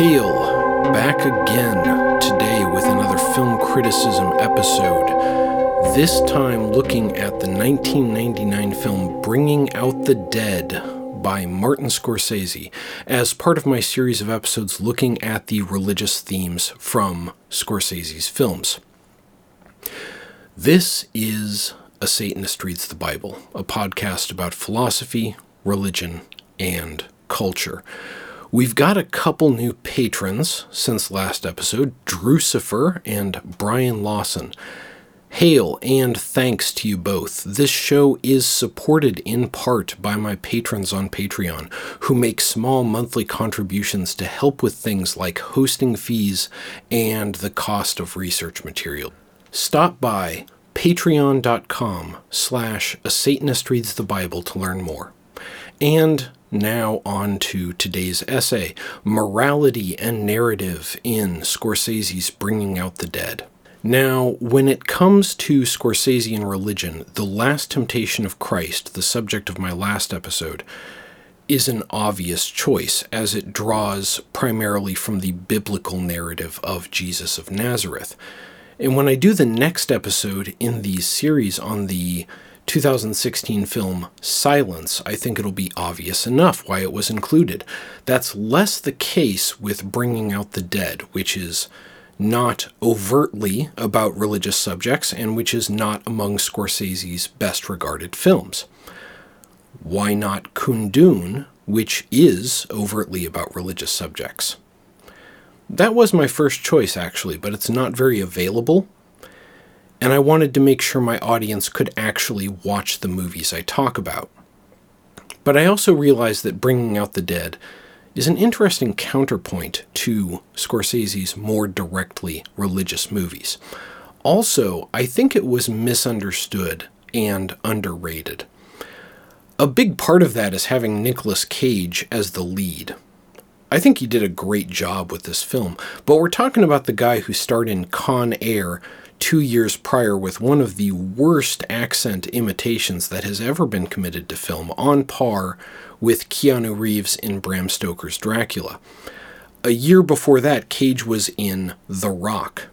Hail, back again today with another film criticism episode. This time looking at the 1999 film Bringing Out the Dead by Martin Scorsese as part of my series of episodes looking at the religious themes from Scorsese's films. This is A Satanist Reads the Bible, a podcast about philosophy, religion, and culture. We've got a couple new patrons since last episode Drucifer and Brian Lawson. Hail and thanks to you both. This show is supported in part by my patrons on Patreon, who make small monthly contributions to help with things like hosting fees and the cost of research material. Stop by patreon.com slash a satanist reads the bible to learn more and now on to today's essay morality and narrative in scorsese's bringing out the dead now, when it comes to Scorsese and religion, The Last Temptation of Christ, the subject of my last episode, is an obvious choice as it draws primarily from the biblical narrative of Jesus of Nazareth. And when I do the next episode in the series on the 2016 film Silence, I think it'll be obvious enough why it was included. That's less the case with Bringing Out the Dead, which is not overtly about religious subjects and which is not among Scorsese's best regarded films. Why not Kundun, which is overtly about religious subjects? That was my first choice, actually, but it's not very available, and I wanted to make sure my audience could actually watch the movies I talk about. But I also realized that Bringing Out the Dead is an interesting counterpoint to Scorsese's more directly religious movies. Also, I think it was misunderstood and underrated. A big part of that is having Nicolas Cage as the lead. I think he did a great job with this film, but we're talking about the guy who starred in Con Air two years prior with one of the worst accent imitations that has ever been committed to film, on par with Keanu Reeves in Bram Stoker's Dracula. A year before that, Cage was in The Rock.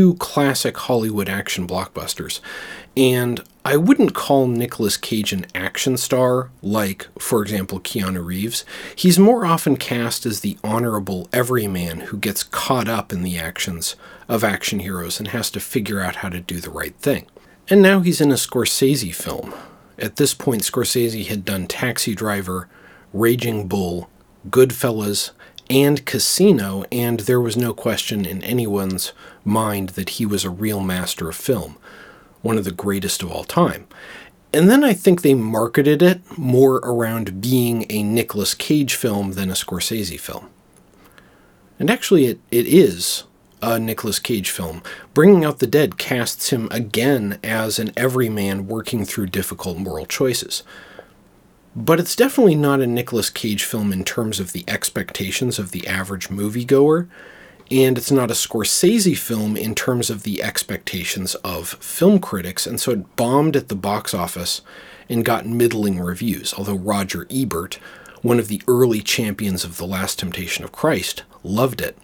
Two classic Hollywood action blockbusters. And I wouldn't call Nicolas Cage an action star like, for example, Keanu Reeves. He's more often cast as the honorable everyman who gets caught up in the actions of action heroes and has to figure out how to do the right thing. And now he's in a Scorsese film, at this point, Scorsese had done Taxi Driver, Raging Bull, Goodfellas, and Casino, and there was no question in anyone's mind that he was a real master of film, one of the greatest of all time. And then I think they marketed it more around being a Nicolas Cage film than a Scorsese film. And actually, it, it is a Nicolas Cage film. Bringing Out the Dead casts him again as an everyman working through difficult moral choices. But it's definitely not a Nicolas Cage film in terms of the expectations of the average moviegoer, and it's not a Scorsese film in terms of the expectations of film critics, and so it bombed at the box office and got middling reviews, although Roger Ebert, one of the early champions of The Last Temptation of Christ, loved it.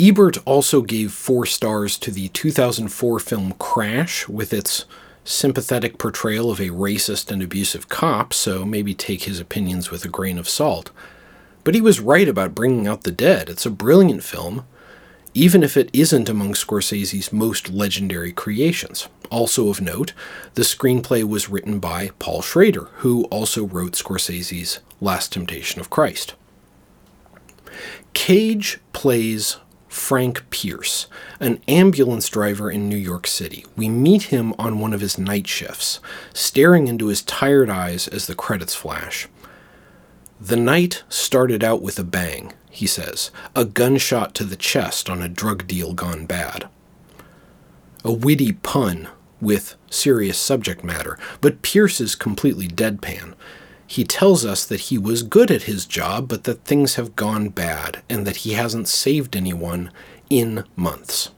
Ebert also gave four stars to the 2004 film Crash with its sympathetic portrayal of a racist and abusive cop, so maybe take his opinions with a grain of salt. But he was right about bringing out the dead. It's a brilliant film, even if it isn't among Scorsese's most legendary creations. Also of note, the screenplay was written by Paul Schrader, who also wrote Scorsese's Last Temptation of Christ. Cage plays Frank Pierce, an ambulance driver in New York City. We meet him on one of his night shifts, staring into his tired eyes as the credits flash. The night started out with a bang, he says, a gunshot to the chest on a drug deal gone bad. A witty pun with serious subject matter, but Pierce is completely deadpan. He tells us that he was good at his job, but that things have gone bad and that he hasn't saved anyone in months.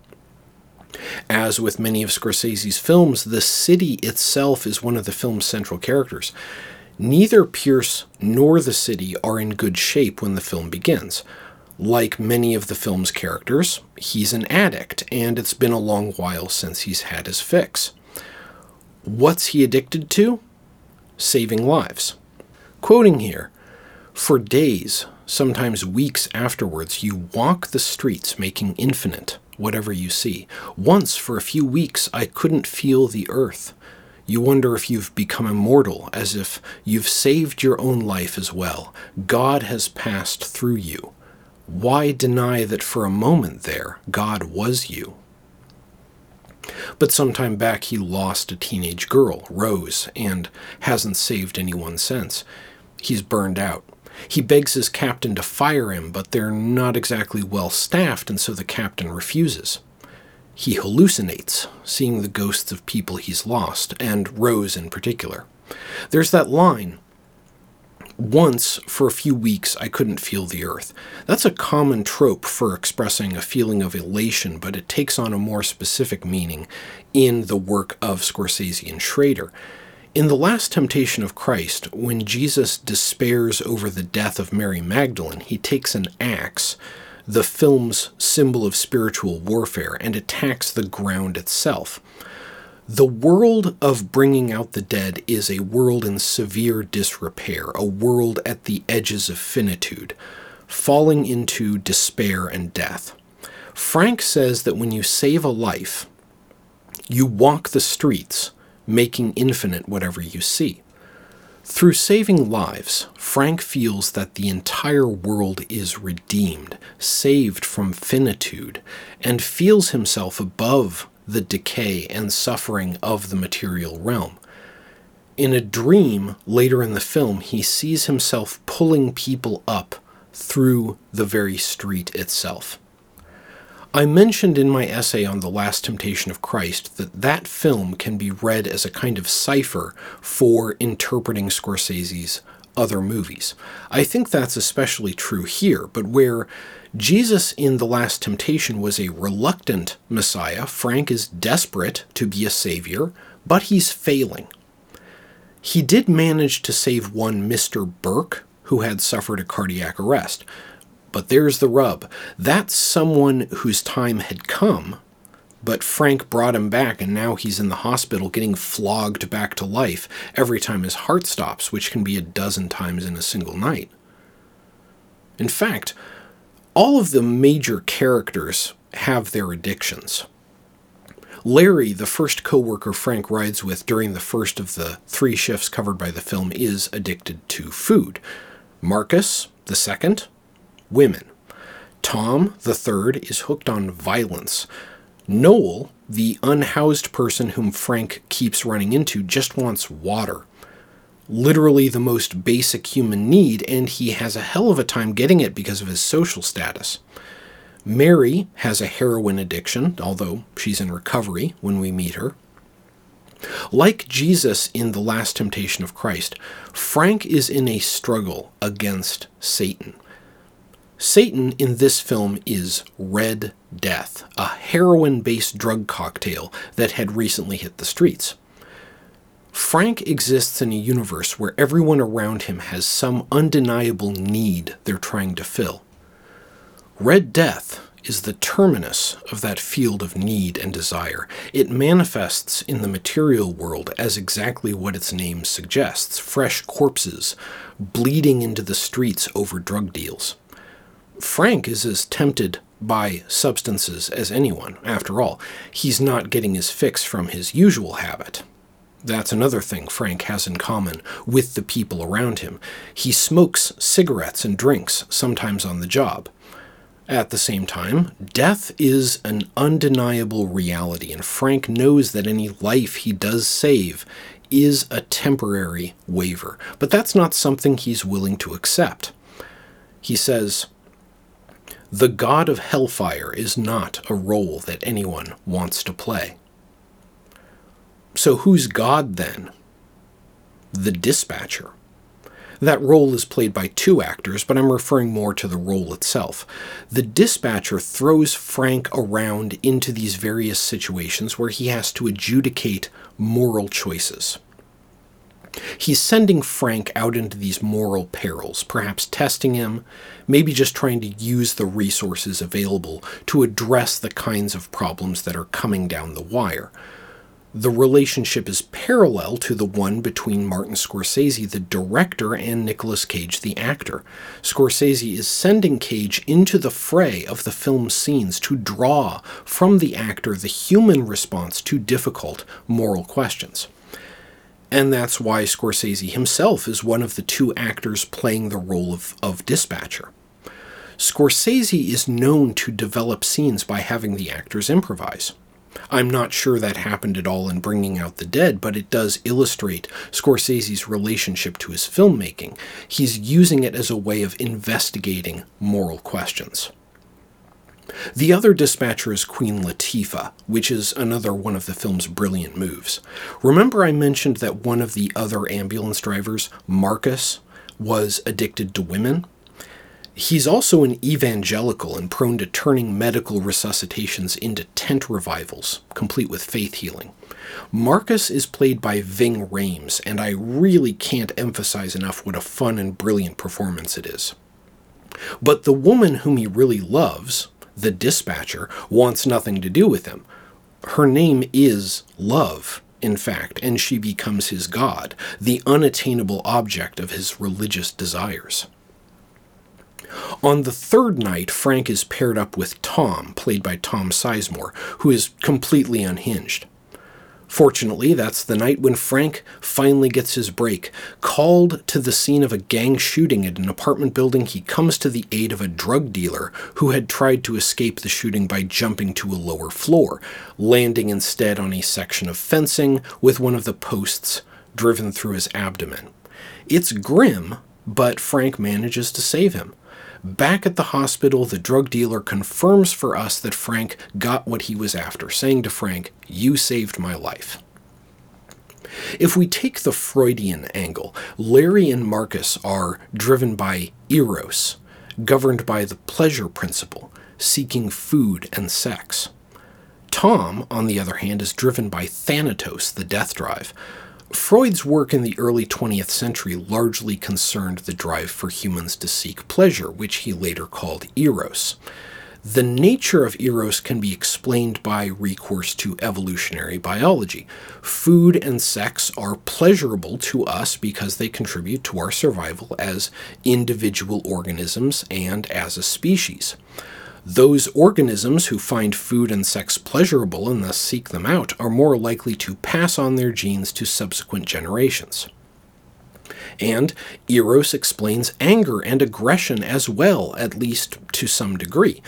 As with many of Scorsese's films, the city itself is one of the film's central characters. Neither Pierce nor the city are in good shape when the film begins. Like many of the film's characters, he's an addict, and it's been a long while since he's had his fix. What's he addicted to? Saving lives. Quoting here For days, sometimes weeks afterwards, you walk the streets making infinite whatever you see. Once, for a few weeks, I couldn't feel the earth. You wonder if you've become immortal, as if you've saved your own life as well. God has passed through you. Why deny that for a moment there, God was you? But some time back, he lost a teenage girl, Rose, and hasn't saved anyone since. He's burned out. He begs his captain to fire him, but they're not exactly well staffed, and so the captain refuses. He hallucinates, seeing the ghosts of people he's lost, and Rose in particular. There's that line once, for a few weeks, I couldn't feel the earth. That's a common trope for expressing a feeling of elation, but it takes on a more specific meaning in the work of Scorsese and Schrader. In The Last Temptation of Christ, when Jesus despairs over the death of Mary Magdalene, he takes an axe the film's symbol of spiritual warfare and attacks the ground itself. The world of bringing out the dead is a world in severe disrepair, a world at the edges of finitude, falling into despair and death. Frank says that when you save a life, you walk the streets, making infinite whatever you see. Through saving lives, Frank feels that the entire world is redeemed, saved from finitude, and feels himself above the decay and suffering of the material realm. In a dream later in the film, he sees himself pulling people up through the very street itself. I mentioned in my essay on The Last Temptation of Christ that that film can be read as a kind of cipher for interpreting Scorsese's other movies. I think that's especially true here, but where Jesus in The Last Temptation was a reluctant Messiah, Frank is desperate to be a savior, but he's failing. He did manage to save one Mr. Burke, who had suffered a cardiac arrest. But there's the rub. That's someone whose time had come, but Frank brought him back, and now he's in the hospital getting flogged back to life every time his heart stops, which can be a dozen times in a single night. In fact, all of the major characters have their addictions. Larry, the first coworker Frank rides with during the first of the three shifts covered by the film, is addicted to food. Marcus, the second, women. Tom, the third, is hooked on violence. Noel, the unhoused person whom Frank keeps running into, just wants water. Literally the most basic human need, and he has a hell of a time getting it because of his social status. Mary has a heroin addiction, although she's in recovery when we meet her. Like Jesus in The Last Temptation of Christ, Frank is in a struggle against Satan. Satan in this film is Red Death, a heroin based drug cocktail that had recently hit the streets. Frank exists in a universe where everyone around him has some undeniable need they're trying to fill. Red Death is the terminus of that field of need and desire. It manifests in the material world as exactly what its name suggests fresh corpses bleeding into the streets over drug deals. Frank is as tempted by substances as anyone. After all, he's not getting his fix from his usual habit. That's another thing Frank has in common with the people around him. He smokes cigarettes and drinks, sometimes on the job. At the same time, death is an undeniable reality, and Frank knows that any life he does save is a temporary waiver. But that's not something he's willing to accept. He says, the god of hellfire is not a role that anyone wants to play. So, who's God then? The dispatcher. That role is played by two actors, but I'm referring more to the role itself. The dispatcher throws Frank around into these various situations where he has to adjudicate moral choices. He's sending Frank out into these moral perils, perhaps testing him, maybe just trying to use the resources available to address the kinds of problems that are coming down the wire. The relationship is parallel to the one between Martin Scorsese, the director, and Nicolas Cage, the actor. Scorsese is sending Cage into the fray of the film's scenes to draw from the actor the human response to difficult moral questions. And that's why Scorsese himself is one of the two actors playing the role of, of dispatcher. Scorsese is known to develop scenes by having the actors improvise. I'm not sure that happened at all in Bringing Out the Dead, but it does illustrate Scorsese's relationship to his filmmaking. He's using it as a way of investigating moral questions. The other dispatcher is Queen Latifah, which is another one of the film's brilliant moves. Remember, I mentioned that one of the other ambulance drivers, Marcus, was addicted to women? He's also an evangelical and prone to turning medical resuscitations into tent revivals, complete with faith healing. Marcus is played by Ving Rhames, and I really can't emphasize enough what a fun and brilliant performance it is. But the woman whom he really loves, the dispatcher, wants nothing to do with him. Her name is Love, in fact, and she becomes his god, the unattainable object of his religious desires. On the third night, Frank is paired up with Tom, played by Tom Sizemore, who is completely unhinged. Fortunately, that's the night when Frank finally gets his break. Called to the scene of a gang shooting at an apartment building, he comes to the aid of a drug dealer who had tried to escape the shooting by jumping to a lower floor, landing instead on a section of fencing with one of the posts driven through his abdomen. It's grim, but Frank manages to save him. Back at the hospital, the drug dealer confirms for us that Frank got what he was after, saying to Frank, You saved my life. If we take the Freudian angle, Larry and Marcus are driven by eros, governed by the pleasure principle, seeking food and sex. Tom, on the other hand, is driven by Thanatos, the death drive, Freud's work in the early 20th century largely concerned the drive for humans to seek pleasure, which he later called eros. The nature of eros can be explained by recourse to evolutionary biology. Food and sex are pleasurable to us because they contribute to our survival as individual organisms and as a species. Those organisms who find food and sex pleasurable and thus seek them out are more likely to pass on their genes to subsequent generations. And Eros explains anger and aggression as well, at least to some degree.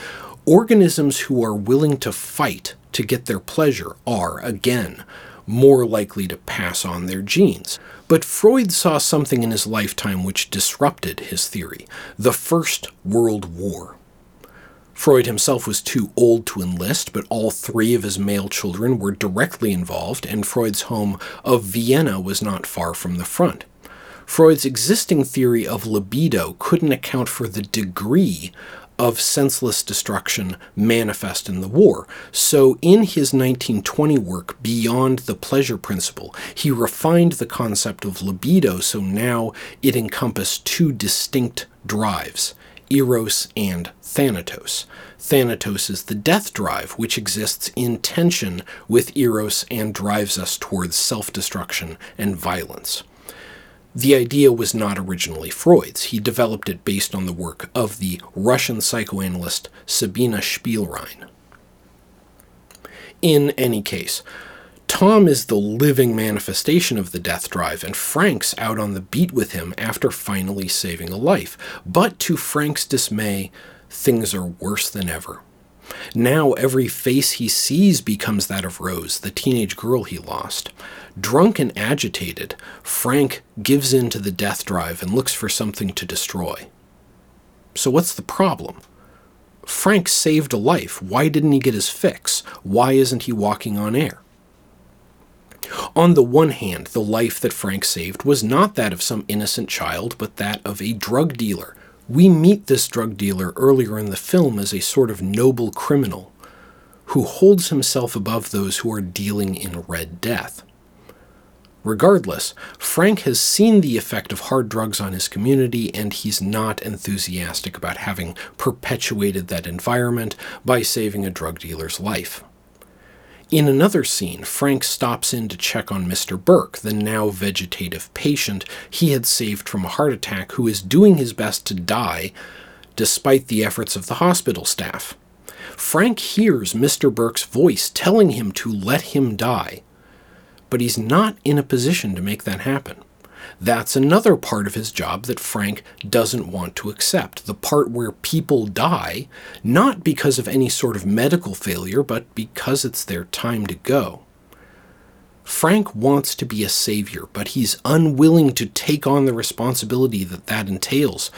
Organisms who are willing to fight to get their pleasure are, again, more likely to pass on their genes. But Freud saw something in his lifetime which disrupted his theory the First World War. Freud himself was too old to enlist, but all three of his male children were directly involved, and Freud's home of Vienna was not far from the front. Freud's existing theory of libido couldn't account for the degree of senseless destruction manifest in the war. So, in his 1920 work, Beyond the Pleasure Principle, he refined the concept of libido so now it encompassed two distinct drives Eros and Thanatos. Thanatos is the death drive, which exists in tension with Eros and drives us towards self destruction and violence. The idea was not originally Freud's. He developed it based on the work of the Russian psychoanalyst Sabina Spielrein. In any case, Tom is the living manifestation of the death drive, and Frank's out on the beat with him after finally saving a life. But to Frank's dismay, things are worse than ever. Now every face he sees becomes that of Rose, the teenage girl he lost. Drunk and agitated, Frank gives in to the death drive and looks for something to destroy. So, what's the problem? Frank saved a life. Why didn't he get his fix? Why isn't he walking on air? On the one hand, the life that Frank saved was not that of some innocent child, but that of a drug dealer. We meet this drug dealer earlier in the film as a sort of noble criminal who holds himself above those who are dealing in red death. Regardless, Frank has seen the effect of hard drugs on his community, and he's not enthusiastic about having perpetuated that environment by saving a drug dealer's life. In another scene, Frank stops in to check on Mr. Burke, the now vegetative patient he had saved from a heart attack, who is doing his best to die despite the efforts of the hospital staff. Frank hears Mr. Burke's voice telling him to let him die but he's not in a position to make that happen. That's another part of his job that Frank doesn't want to accept. The part where people die, not because of any sort of medical failure, but because it's their time to go. Frank wants to be a savior, but he's unwilling to take on the responsibility that that entails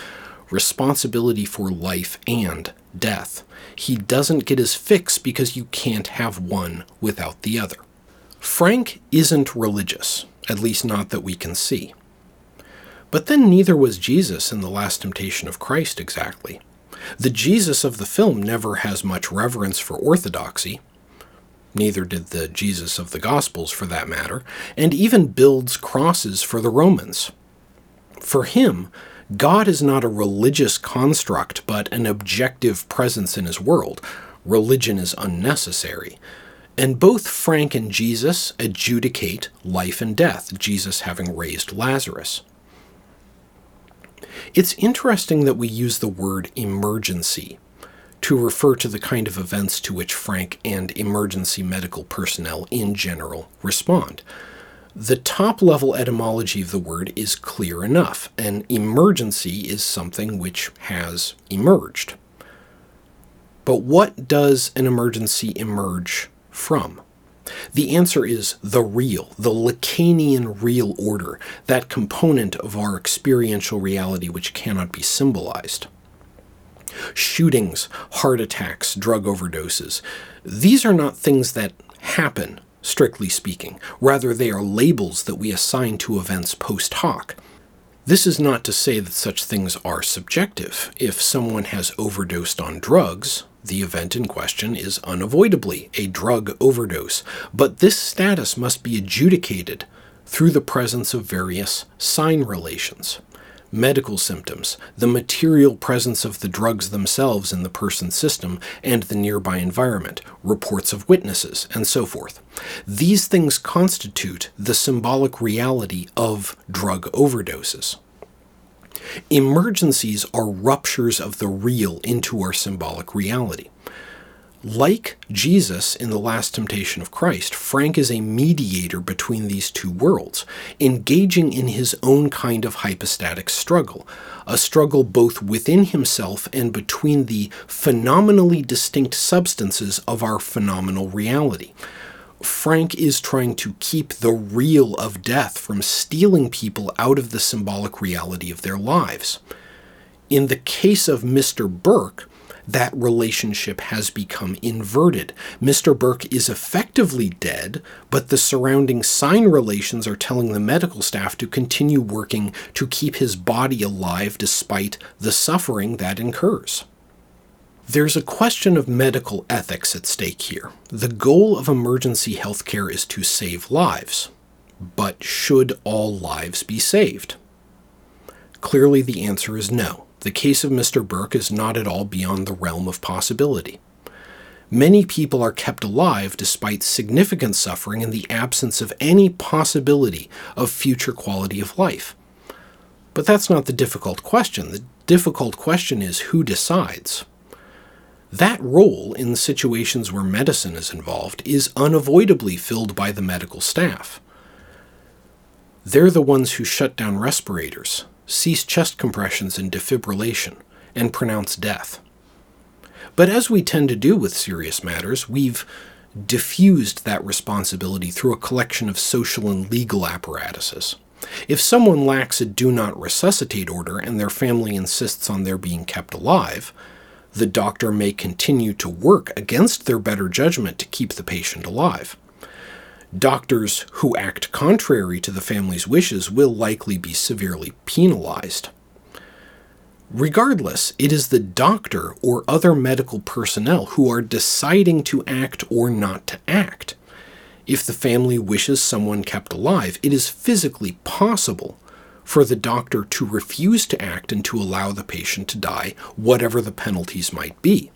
responsibility for life and death. He doesn't get his fix because you can't have one without the other. Frank isn't religious, at least not that we can see. But then neither was Jesus in The Last Temptation of Christ exactly. The Jesus of the film never has much reverence for orthodoxy. Neither did the Jesus of the Gospels, for that matter, and even builds crosses for the Romans. For him, God is not a religious construct, but an objective presence in his world. Religion is unnecessary. And both Frank and Jesus adjudicate life and death, Jesus having raised Lazarus. It's interesting that we use the word emergency to refer to the kind of events to which Frank and emergency medical personnel in general respond. The top level etymology of the word is clear enough. An emergency is something which has emerged. But what does an emergency emerge from? The answer is the real, the Lacanian real order, that component of our experiential reality which cannot be symbolized. Shootings, heart attacks, drug overdoses, these are not things that happen, strictly speaking. Rather, they are labels that we assign to events post hoc. This is not to say that such things are subjective. If someone has overdosed on drugs, the event in question is unavoidably a drug overdose, but this status must be adjudicated through the presence of various sign relations. Medical symptoms, the material presence of the drugs themselves in the person's system and the nearby environment, reports of witnesses, and so forth. These things constitute the symbolic reality of drug overdoses. Emergencies are ruptures of the real into our symbolic reality. Like Jesus in the last temptation of Christ, Frank is a mediator between these two worlds, engaging in his own kind of hypostatic struggle, a struggle both within himself and between the phenomenally distinct substances of our phenomenal reality. Frank is trying to keep the real of death from stealing people out of the symbolic reality of their lives. In the case of Mr. Burke, that relationship has become inverted. Mr. Burke is effectively dead, but the surrounding sign relations are telling the medical staff to continue working to keep his body alive despite the suffering that incurs. There's a question of medical ethics at stake here. The goal of emergency healthcare is to save lives. But should all lives be saved? Clearly, the answer is no. The case of Mr. Burke is not at all beyond the realm of possibility. Many people are kept alive despite significant suffering in the absence of any possibility of future quality of life. But that's not the difficult question. The difficult question is who decides? That role in situations where medicine is involved is unavoidably filled by the medical staff. They're the ones who shut down respirators, cease chest compressions and defibrillation, and pronounce death. But as we tend to do with serious matters, we've diffused that responsibility through a collection of social and legal apparatuses. If someone lacks a do not resuscitate order and their family insists on their being kept alive, the doctor may continue to work against their better judgment to keep the patient alive. Doctors who act contrary to the family's wishes will likely be severely penalized. Regardless, it is the doctor or other medical personnel who are deciding to act or not to act. If the family wishes someone kept alive, it is physically possible for the doctor to refuse to act and to allow the patient to die, whatever the penalties might be.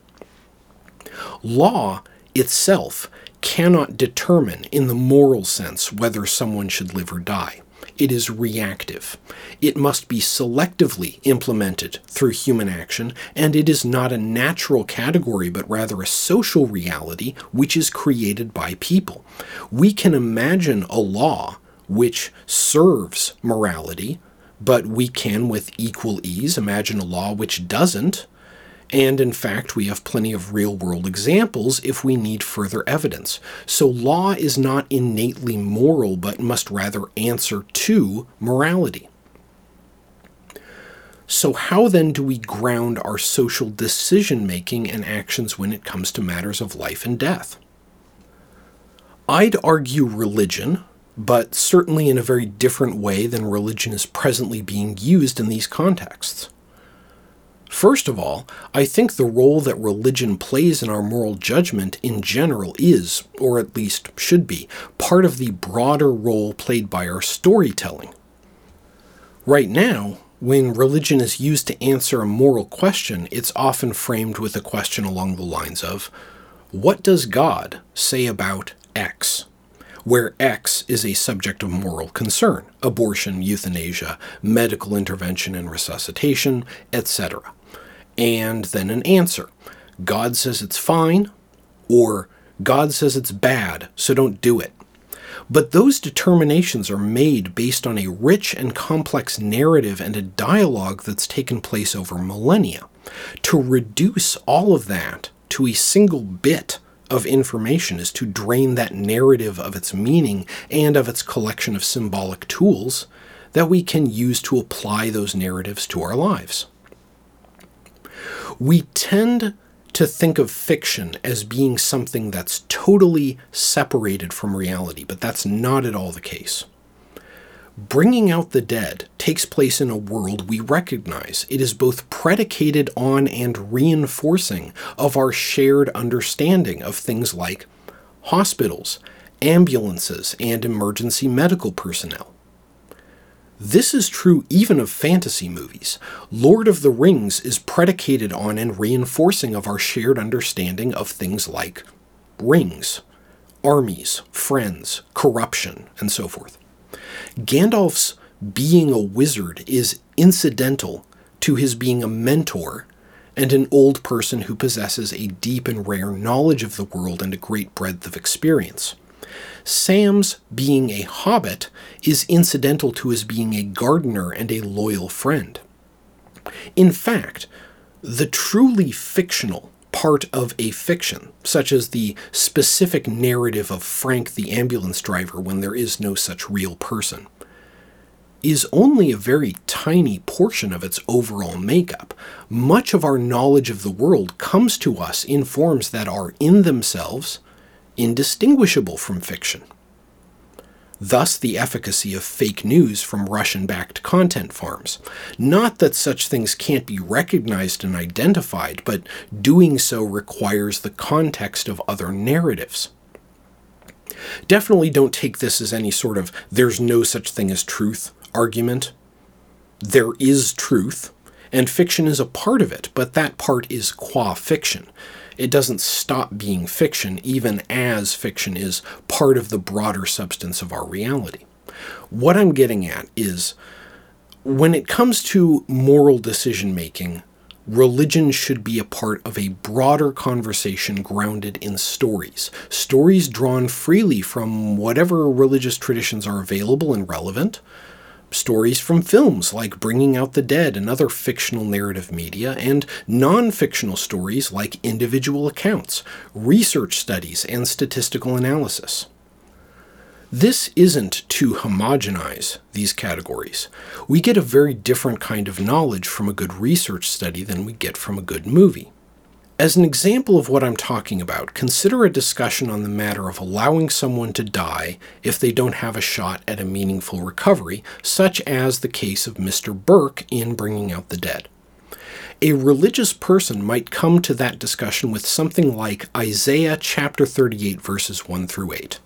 Law itself cannot determine, in the moral sense, whether someone should live or die. It is reactive. It must be selectively implemented through human action, and it is not a natural category, but rather a social reality which is created by people. We can imagine a law which serves morality, but we can with equal ease imagine a law which doesn't. And in fact, we have plenty of real world examples if we need further evidence. So, law is not innately moral, but must rather answer to morality. So, how then do we ground our social decision making and actions when it comes to matters of life and death? I'd argue religion, but certainly in a very different way than religion is presently being used in these contexts. First of all, I think the role that religion plays in our moral judgment in general is, or at least should be, part of the broader role played by our storytelling. Right now, when religion is used to answer a moral question, it's often framed with a question along the lines of, What does God say about X? Where X is a subject of moral concern abortion, euthanasia, medical intervention and resuscitation, etc. And then an answer God says it's fine, or God says it's bad, so don't do it. But those determinations are made based on a rich and complex narrative and a dialogue that's taken place over millennia. To reduce all of that to a single bit of information is to drain that narrative of its meaning and of its collection of symbolic tools that we can use to apply those narratives to our lives. We tend to think of fiction as being something that's totally separated from reality, but that's not at all the case. Bringing out the dead takes place in a world we recognize. It is both predicated on and reinforcing of our shared understanding of things like hospitals, ambulances, and emergency medical personnel. This is true even of fantasy movies. Lord of the Rings is predicated on and reinforcing of our shared understanding of things like rings, armies, friends, corruption, and so forth. Gandalf's being a wizard is incidental to his being a mentor and an old person who possesses a deep and rare knowledge of the world and a great breadth of experience. Sam's being a hobbit is incidental to his being a gardener and a loyal friend. In fact, the truly fictional part of a fiction, such as the specific narrative of Frank the ambulance driver when there is no such real person, is only a very tiny portion of its overall makeup. Much of our knowledge of the world comes to us in forms that are, in themselves, indistinguishable from fiction. Thus, the efficacy of fake news from Russian backed content farms. Not that such things can't be recognized and identified, but doing so requires the context of other narratives. Definitely don't take this as any sort of there's no such thing as truth argument. There is truth, and fiction is a part of it, but that part is qua fiction it doesn't stop being fiction, even as fiction is part of the broader substance of our reality. What I'm getting at is when it comes to moral decision making, religion should be a part of a broader conversation grounded in stories. Stories drawn freely from whatever religious traditions are available and relevant, stories from films like Bringing Out the Dead and other fictional narrative media, and non fictional stories like individual accounts, research studies, and statistical analysis. This isn't to homogenize these categories. We get a very different kind of knowledge from a good research study than we get from a good movie. As an example of what I'm talking about, consider a discussion on the matter of allowing someone to die if they don't have a shot at a meaningful recovery, such as the case of Mr. Burke in Bringing Out the Dead. A religious person might come to that discussion with something like Isaiah chapter 38, verses 1 through 8.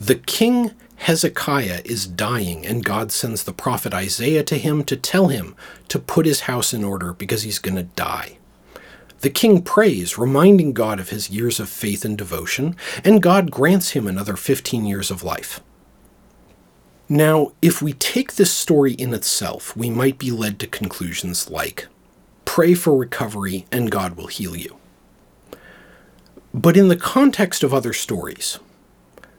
The king Hezekiah is dying, and God sends the prophet Isaiah to him to tell him to put his house in order because he's going to die. The king prays, reminding God of his years of faith and devotion, and God grants him another 15 years of life. Now, if we take this story in itself, we might be led to conclusions like pray for recovery and God will heal you. But in the context of other stories,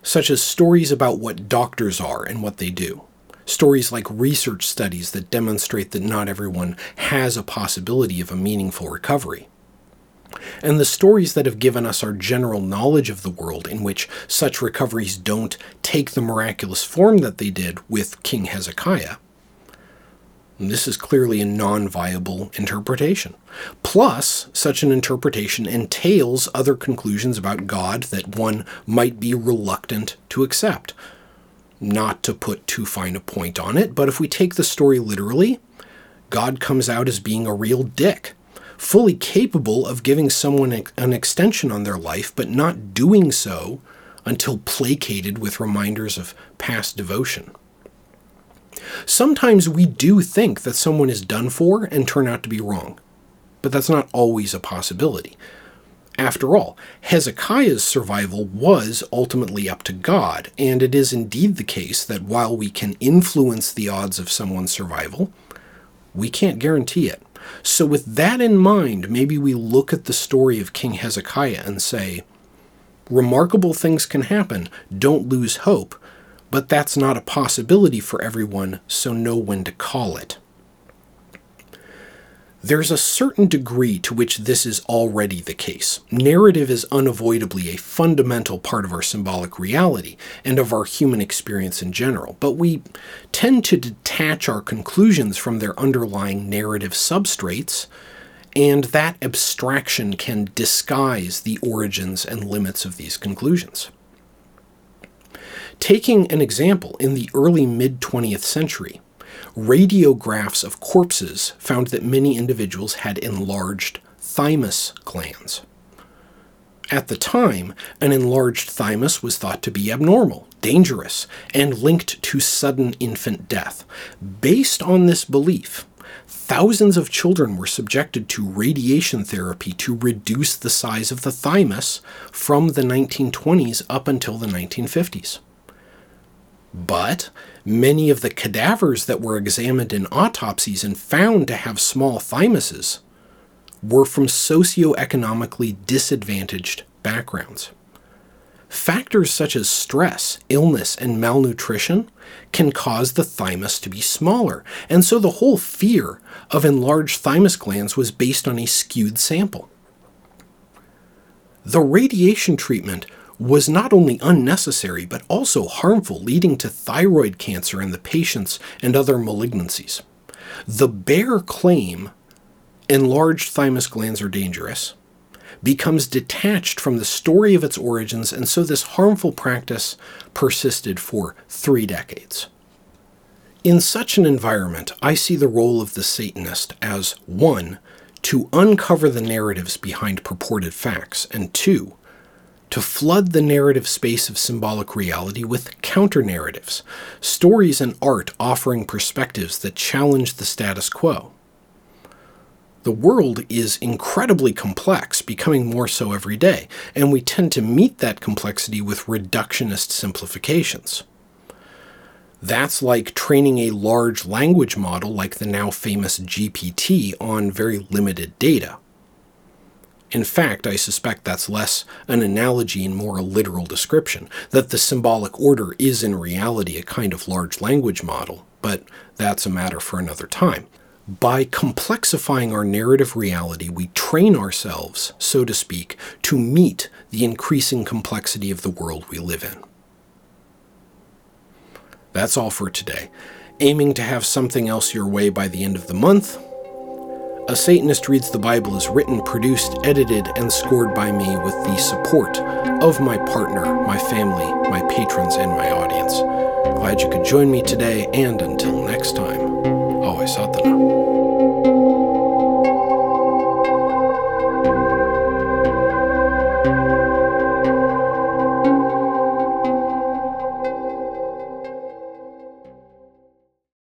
such as stories about what doctors are and what they do, stories like research studies that demonstrate that not everyone has a possibility of a meaningful recovery, and the stories that have given us our general knowledge of the world in which such recoveries don't take the miraculous form that they did with King Hezekiah. This is clearly a non viable interpretation. Plus, such an interpretation entails other conclusions about God that one might be reluctant to accept. Not to put too fine a point on it, but if we take the story literally, God comes out as being a real dick fully capable of giving someone an extension on their life, but not doing so until placated with reminders of past devotion. Sometimes we do think that someone is done for and turn out to be wrong, but that's not always a possibility. After all, Hezekiah's survival was ultimately up to God, and it is indeed the case that while we can influence the odds of someone's survival, we can't guarantee it. So, with that in mind, maybe we look at the story of King Hezekiah and say, remarkable things can happen, don't lose hope, but that's not a possibility for everyone, so know when to call it. There's a certain degree to which this is already the case. Narrative is unavoidably a fundamental part of our symbolic reality and of our human experience in general, but we tend to detach our conclusions from their underlying narrative substrates, and that abstraction can disguise the origins and limits of these conclusions. Taking an example, in the early mid 20th century, radiographs of corpses found that many individuals had enlarged thymus glands. At the time, an enlarged thymus was thought to be abnormal, dangerous, and linked to sudden infant death. Based on this belief, thousands of children were subjected to radiation therapy to reduce the size of the thymus from the 1920s up until the 1950s. But many of the cadavers that were examined in autopsies and found to have small thymuses were from socioeconomically disadvantaged backgrounds. Factors such as stress, illness, and malnutrition can cause the thymus to be smaller, and so the whole fear of enlarged thymus glands was based on a skewed sample. The radiation treatment was not only unnecessary but also harmful, leading to thyroid cancer in the patients and other malignancies. The bare claim enlarged thymus glands are dangerous becomes detached from the story of its origins, and so this harmful practice persisted for three decades. In such an environment, I see the role of the Satanist as one, to uncover the narratives behind purported facts, and two, to flood the narrative space of symbolic reality with counter narratives, stories and art offering perspectives that challenge the status quo. The world is incredibly complex, becoming more so every day, and we tend to meet that complexity with reductionist simplifications. That's like training a large language model like the now famous GPT on very limited data. In fact, I suspect that's less an analogy and more a literal description, that the symbolic order is in reality a kind of large language model, but that's a matter for another time. By complexifying our narrative reality, we train ourselves, so to speak, to meet the increasing complexity of the world we live in. That's all for today. Aiming to have something else your way by the end of the month, a Satanist Reads the Bible is written, produced, edited, and scored by me with the support of my partner, my family, my patrons, and my audience. Glad you could join me today, and until next time, always Satana.